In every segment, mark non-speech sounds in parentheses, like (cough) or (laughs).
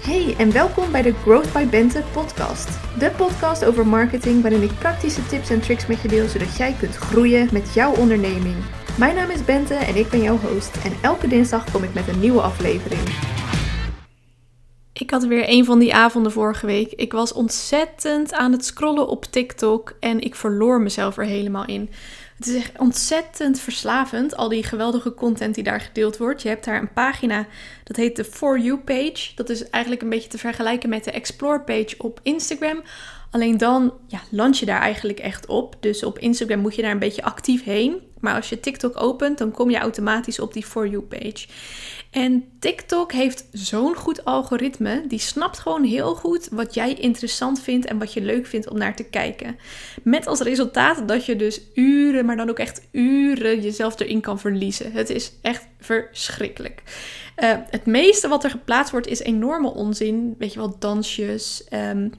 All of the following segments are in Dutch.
Hey en welkom bij de Growth by Bente podcast. De podcast over marketing waarin ik praktische tips en tricks met je deel zodat jij kunt groeien met jouw onderneming. Mijn naam is Bente en ik ben jouw host en elke dinsdag kom ik met een nieuwe aflevering. Ik had weer een van die avonden vorige week. Ik was ontzettend aan het scrollen op TikTok en ik verloor mezelf er helemaal in. Het is echt ontzettend verslavend, al die geweldige content die daar gedeeld wordt. Je hebt daar een pagina, dat heet de For You page. Dat is eigenlijk een beetje te vergelijken met de Explore page op Instagram. Alleen dan ja, land je daar eigenlijk echt op. Dus op Instagram moet je daar een beetje actief heen. Maar als je TikTok opent, dan kom je automatisch op die For You page. En TikTok heeft zo'n goed algoritme. Die snapt gewoon heel goed wat jij interessant vindt en wat je leuk vindt om naar te kijken. Met als resultaat dat je dus uren, maar dan ook echt uren jezelf erin kan verliezen. Het is echt verschrikkelijk. Uh, het meeste wat er geplaatst wordt is enorme onzin. Weet je wel, dansjes, um,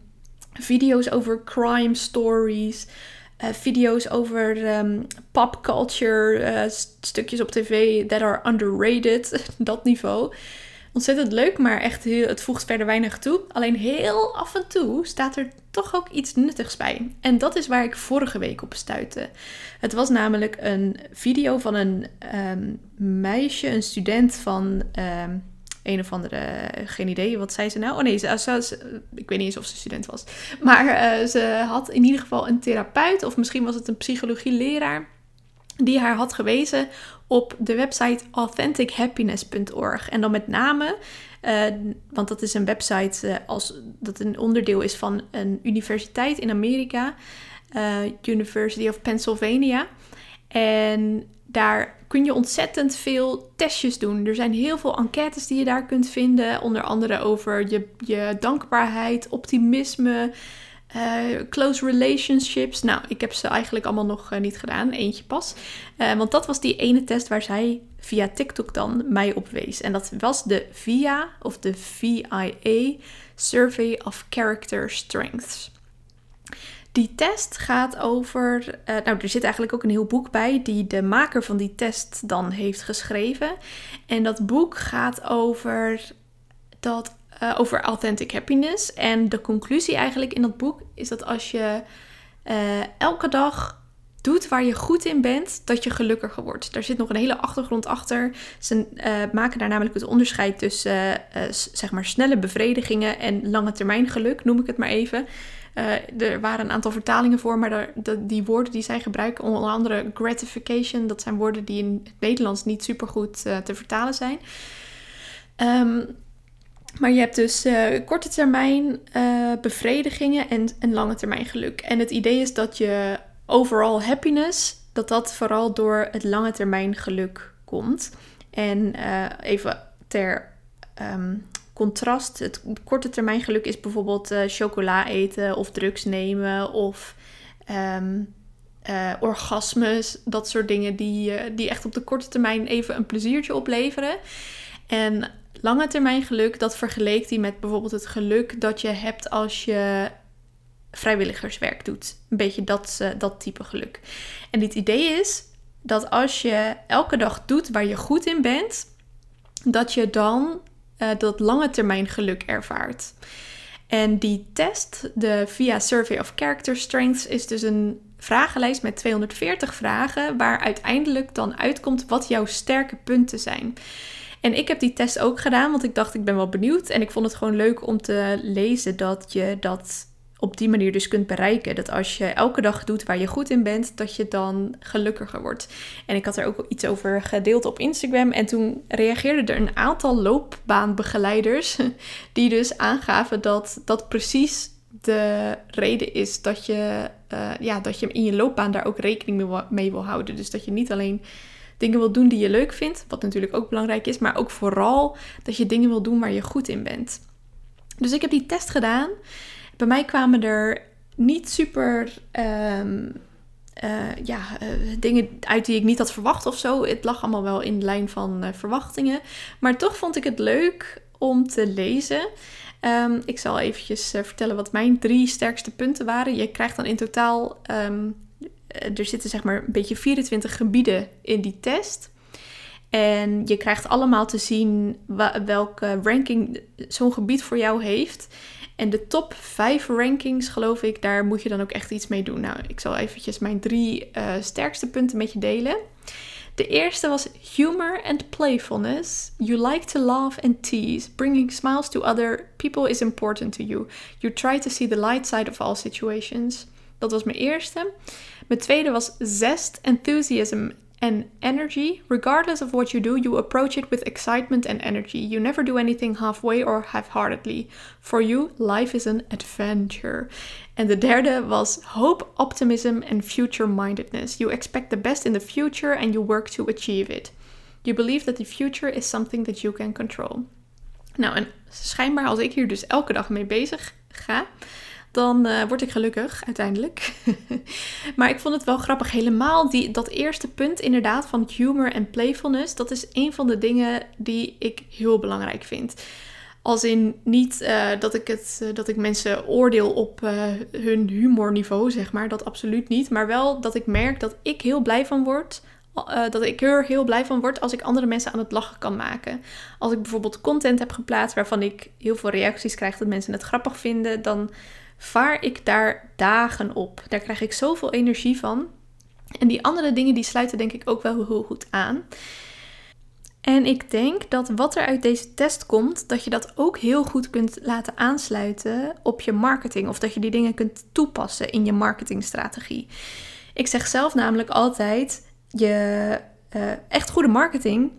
video's over crime stories. Uh, video's over um, pop culture, uh, stukjes op tv that are underrated, (laughs) dat niveau. Ontzettend leuk, maar echt heel, het voegt verder weinig toe. Alleen heel af en toe staat er toch ook iets nuttigs bij. En dat is waar ik vorige week op stuitte. Het was namelijk een video van een um, meisje, een student van um, een of andere, geen idee, wat zei ze nou? Oh nee, ze, ze, ik weet niet eens of ze student was. Maar uh, ze had in ieder geval een therapeut, of misschien was het een psychologieleraar, die haar had gewezen op de website authentichappiness.org. En dan met name, uh, want dat is een website als, dat een onderdeel is van een universiteit in Amerika, University of Pennsylvania. En daar kun je ontzettend veel testjes doen. Er zijn heel veel enquêtes die je daar kunt vinden. Onder andere over je, je dankbaarheid, optimisme, uh, close relationships. Nou, ik heb ze eigenlijk allemaal nog uh, niet gedaan. Eentje pas. Uh, want dat was die ene test waar zij via TikTok dan mij op wees. En dat was de VIA of de VIA Survey of Character Strengths. Die test gaat over. Uh, nou, er zit eigenlijk ook een heel boek bij die de maker van die test dan heeft geschreven. En dat boek gaat over dat. Uh, over authentic happiness. En de conclusie eigenlijk in dat boek is dat als je uh, elke dag doet waar je goed in bent, dat je gelukkiger wordt. Daar zit nog een hele achtergrond achter. Ze maken daar namelijk het onderscheid tussen zeg maar snelle bevredigingen en lange termijn geluk, noem ik het maar even. Uh, er waren een aantal vertalingen voor, maar de, die woorden die zij gebruiken, onder andere gratification, dat zijn woorden die in het Nederlands niet super goed uh, te vertalen zijn. Um, maar je hebt dus uh, korte termijn bevredigingen en, en lange termijn geluk. En het idee is dat je overall happiness, dat dat vooral door het lange termijn geluk komt. En even ter um, contrast. Het korte termijn geluk is bijvoorbeeld uh, chocola eten of drugs nemen of um, orgasmes. Dat soort dingen die, uh, die echt op de korte termijn even een pleziertje opleveren. En lange termijn geluk, dat vergeleek hij met bijvoorbeeld het geluk dat je hebt als je vrijwilligerswerk doet. Een beetje dat, dat type geluk. En het idee is dat als je elke dag doet waar je goed in bent, dat je dan uh, dat lange termijn geluk ervaart. En die test, de VIA Survey of Character Strengths, is dus een vragenlijst met 240 vragen, waar uiteindelijk dan uitkomt wat jouw sterke punten zijn. En ik heb die test ook gedaan, want ik dacht ik ben wel benieuwd. En ik vond het gewoon leuk om te lezen dat je dat op die manier dus kunt bereiken. Dat als je elke dag doet waar je goed in bent, dat je dan gelukkiger wordt. En ik had er ook iets over gedeeld op Instagram. En toen reageerden er een aantal loopbaanbegeleiders. (laughs) Die dus aangaven dat dat precies de reden is dat je, uh, ja, dat je in je loopbaan daar ook rekening mee wil houden. Dus dat je niet alleen dingen wil doen die je leuk vindt, wat natuurlijk ook belangrijk is, maar ook vooral dat je dingen wil doen waar je goed in bent. Dus ik heb die test gedaan. Bij mij kwamen er niet super um, uh, ja, uh, dingen uit die ik niet had verwacht of zo. Het lag allemaal wel in de lijn van uh, verwachtingen. Maar toch vond ik het leuk om te lezen. Um, ik zal eventjes vertellen wat mijn drie sterkste punten waren. Je krijgt dan in totaal, um, er zitten zeg maar een beetje 24 gebieden in die test. En je krijgt allemaal te zien welke ranking zo'n gebied voor jou heeft. En de top 5 rankings, geloof ik, daar moet je dan ook echt iets mee doen. Nou, ik zal eventjes mijn drie uh, sterkste punten met je delen. De eerste was humor and playfulness. You like to laugh and tease. Bringing smiles to other people is important to you. You try to see the light side of all situations. Dat was mijn eerste. Mijn tweede was zest, enthusiasm and energy. Regardless of what you do, you approach it with excitement and energy. You never do anything halfway or half heartedly. For you, life is an adventure. En de derde was hope, optimism and future mindedness. You expect the best in the future and you work to achieve it. You believe that the future is something that you can control. Nou, en schijnbaar als ik hier dus elke dag mee bezig ga, dan uh, word ik gelukkig uiteindelijk. (laughs) maar ik vond het wel grappig. Helemaal die, dat eerste punt inderdaad van humor en playfulness, dat is een van de dingen die ik heel belangrijk vind. Als in niet uh, dat, ik het, uh, dat ik mensen oordeel op hun humorniveau, zeg maar. Dat absoluut niet. Maar wel dat ik merk dat ik heel blij van word. dat ik er heel blij van word als ik andere mensen aan het lachen kan maken. Als ik bijvoorbeeld content heb geplaatst waarvan ik heel veel reacties krijg dat mensen het grappig vinden, dan vaar ik daar dagen op. Daar krijg ik zoveel energie van. En die andere dingen die sluiten denk ik ook wel heel goed aan. En ik denk dat wat er uit deze test komt, dat je dat ook heel goed kunt laten aansluiten op je marketing. Of dat je die dingen kunt toepassen in je marketingstrategie. Ik zeg zelf namelijk altijd, je uh, echt goede marketing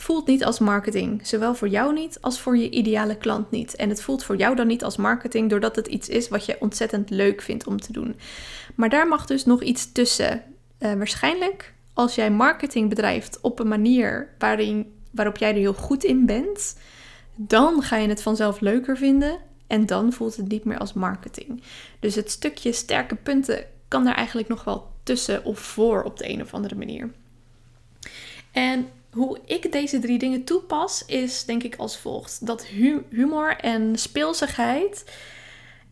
voelt niet als marketing. Zowel voor jou niet als voor je ideale klant niet. En het voelt voor jou dan niet als marketing doordat het iets is wat je ontzettend leuk vindt om te doen. Maar daar mag dus nog iets tussen. Uh, waarschijnlijk als jij marketing bedrijft op een manier waarin, waarop jij er heel goed in bent, dan ga je het vanzelf leuker vinden en dan voelt het niet meer als marketing. Dus het stukje sterke punten kan daar eigenlijk nog wel tussen of voor op de een of andere manier. En hoe ik deze drie dingen toepas, is denk ik als volgt: dat humor en speelsigheid.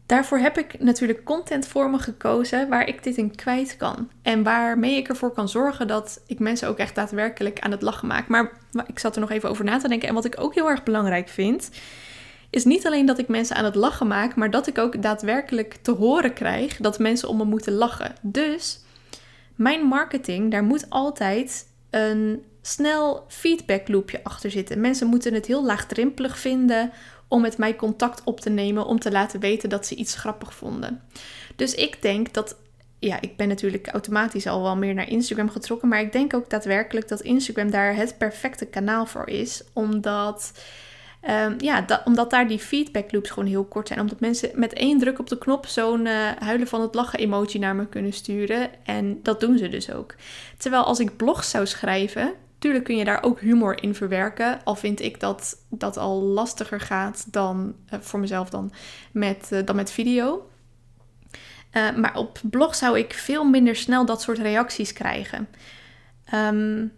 Daarvoor heb ik natuurlijk contentvormen gekozen waar ik dit in kwijt kan. En waarmee ik ervoor kan zorgen dat ik mensen ook echt daadwerkelijk aan het lachen maak. Maar ik zat er nog even over na te denken. En wat ik ook heel erg belangrijk vind, is niet alleen dat ik mensen aan het lachen maak, maar dat ik ook daadwerkelijk te horen krijg dat mensen om me moeten lachen. Dus mijn marketing, daar moet altijd een snel feedback loopje achter zitten. Mensen moeten het heel laagdrempelig vinden om met mij contact op te nemen om te laten weten dat ze iets grappig vonden. Dus ik denk dat, ja, ik ben natuurlijk automatisch al wel meer naar Instagram getrokken, maar ik denk ook daadwerkelijk dat Instagram daar het perfecte kanaal voor is, omdat. Um, ja, omdat daar die feedback loops gewoon heel kort zijn. Omdat mensen met één druk op de knop zo'n uh, huilen van het lachen emoji naar me kunnen sturen. En dat doen ze dus ook. Terwijl als ik blogs zou schrijven, Tuurlijk kun je daar ook humor in verwerken. Al vind ik dat dat al lastiger gaat dan uh, voor mezelf dan met, uh, dan met video. Uh, maar op blog zou ik veel minder snel dat soort reacties krijgen. Um,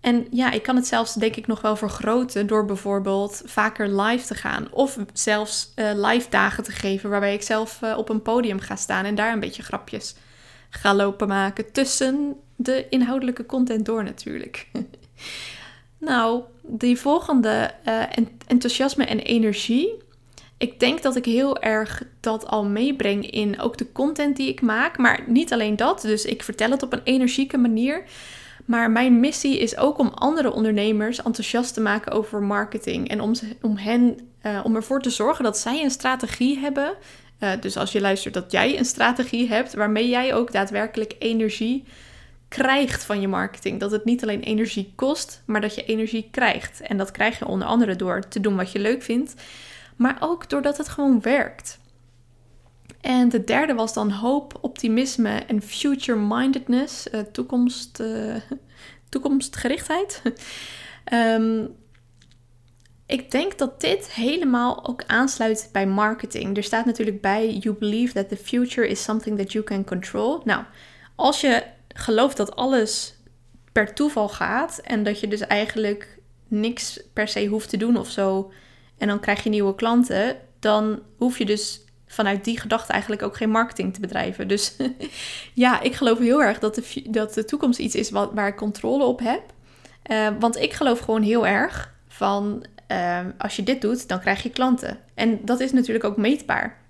en ja, ik kan het zelfs denk ik nog wel vergroten door bijvoorbeeld vaker live te gaan. Of zelfs live dagen te geven waarbij ik zelf op een podium ga staan en daar een beetje grapjes ga lopen maken tussen de inhoudelijke content door natuurlijk. (laughs) nou, die volgende uh, enthousiasme en energie. Ik denk dat ik heel erg dat al meebreng in ook de content die ik maak. Maar niet alleen dat, dus ik vertel het op een energieke manier. Maar mijn missie is ook om andere ondernemers enthousiast te maken over marketing. En om, om hen, uh, om ervoor te zorgen dat zij een strategie hebben. Uh, dus als je luistert, dat jij een strategie hebt waarmee jij ook daadwerkelijk energie krijgt van je marketing. Dat het niet alleen energie kost, maar dat je energie krijgt. En dat krijg je onder andere door te doen wat je leuk vindt, maar ook doordat het gewoon werkt. En de derde was dan hoop, optimisme en future-mindedness, uh, toekomst, uh, toekomstgerichtheid. um, (laughs) ik denk dat dit helemaal ook aansluit bij marketing. Er staat natuurlijk bij: You believe that the future is something that you can control. Nou, als je gelooft dat alles per toeval gaat en dat je dus eigenlijk niks per se hoeft te doen of zo en dan krijg je nieuwe klanten, dan hoef je dus vanuit die gedachte eigenlijk ook geen marketing te bedrijven. Dus (laughs) ja, ik geloof heel erg dat de, dat de toekomst iets is wat, waar ik controle op heb. Uh, want ik geloof gewoon heel erg van uh, als je dit doet, dan krijg je klanten. En dat is natuurlijk ook meetbaar.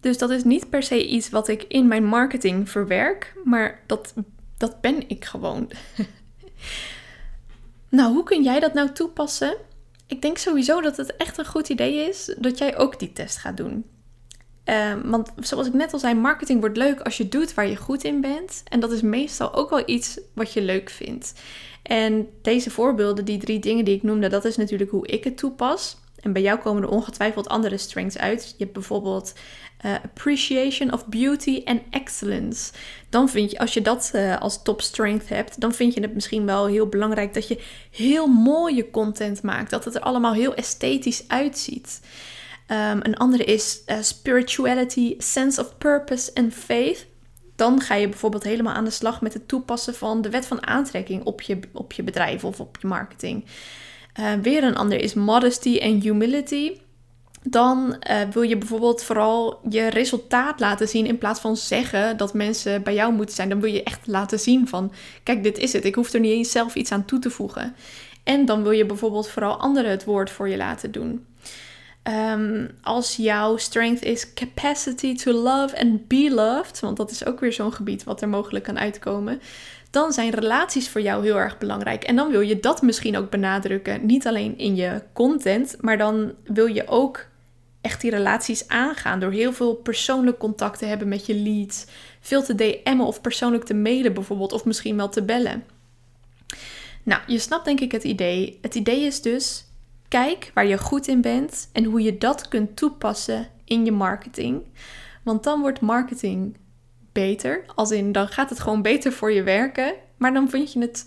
Dus dat is niet per se iets wat ik in mijn marketing verwerk, maar dat, dat ben ik gewoon. (laughs) nou, hoe kun jij dat nou toepassen? Ik denk sowieso dat het echt een goed idee is dat jij ook die test gaat doen. Uh, want zoals ik net al zei, marketing wordt leuk als je doet waar je goed in bent. En dat is meestal ook wel iets wat je leuk vindt. En deze voorbeelden, die drie dingen die ik noemde, dat is natuurlijk hoe ik het toepas. En bij jou komen er ongetwijfeld andere strengths uit. Je hebt bijvoorbeeld uh, appreciation of beauty and excellence. Dan vind je, als je dat uh, als top strength hebt, dan vind je het misschien wel heel belangrijk dat je heel mooie content maakt. Dat het er allemaal heel esthetisch uitziet. Um, een andere is uh, spirituality, sense of purpose and faith. Dan ga je bijvoorbeeld helemaal aan de slag met het toepassen van de wet van aantrekking op je, op je bedrijf of op je marketing. Uh, weer een ander is modesty en humility. Dan uh, wil je bijvoorbeeld vooral je resultaat laten zien in plaats van zeggen dat mensen bij jou moeten zijn. Dan wil je echt laten zien van, kijk, dit is het. Ik hoef er niet eens zelf iets aan toe te voegen. En dan wil je bijvoorbeeld vooral anderen het woord voor je laten doen. Um, als jouw strength is capacity to love and be loved, want dat is ook weer zo'n gebied wat er mogelijk kan uitkomen, dan zijn relaties voor jou heel erg belangrijk. En dan wil je dat misschien ook benadrukken. Niet alleen in je content, maar dan wil je ook echt die relaties aangaan door heel veel persoonlijk contact te hebben met je leads. Veel te DM'en of persoonlijk te mailen bijvoorbeeld, of misschien wel te bellen. Nou, je snapt denk ik het idee. Het idee is dus Kijk waar je goed in bent en hoe je dat kunt toepassen in je marketing. Want dan wordt marketing beter. Als in, dan gaat het gewoon beter voor je werken. Maar dan vind je het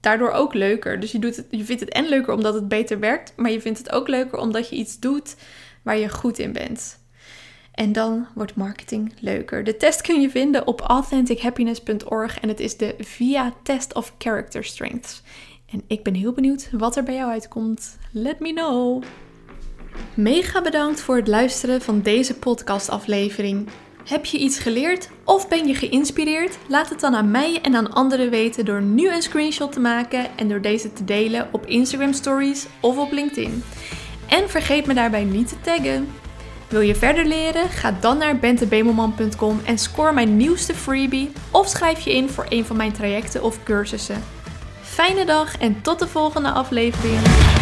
daardoor ook leuker. Dus je, doet je vindt het en leuker omdat het beter werkt. Maar je vindt het ook leuker omdat je iets doet waar je goed in bent. En dan wordt marketing leuker. De test kun je vinden op authentichappiness.org en het is de VIA Test of Character Strengths. En ik ben heel benieuwd wat er bij jou uitkomt. Let me know. Mega bedankt voor het luisteren van deze podcastaflevering. Heb je iets geleerd of ben je geïnspireerd? Laat het dan aan mij en aan anderen weten door nu een screenshot te maken en door deze te delen op Instagram Stories of op LinkedIn. En vergeet me daarbij niet te taggen. Wil je verder leren? Ga dan naar bentebemelman.com en score mijn nieuwste freebie of schrijf je in voor een van mijn trajecten of cursussen. Fijne dag en tot de volgende aflevering.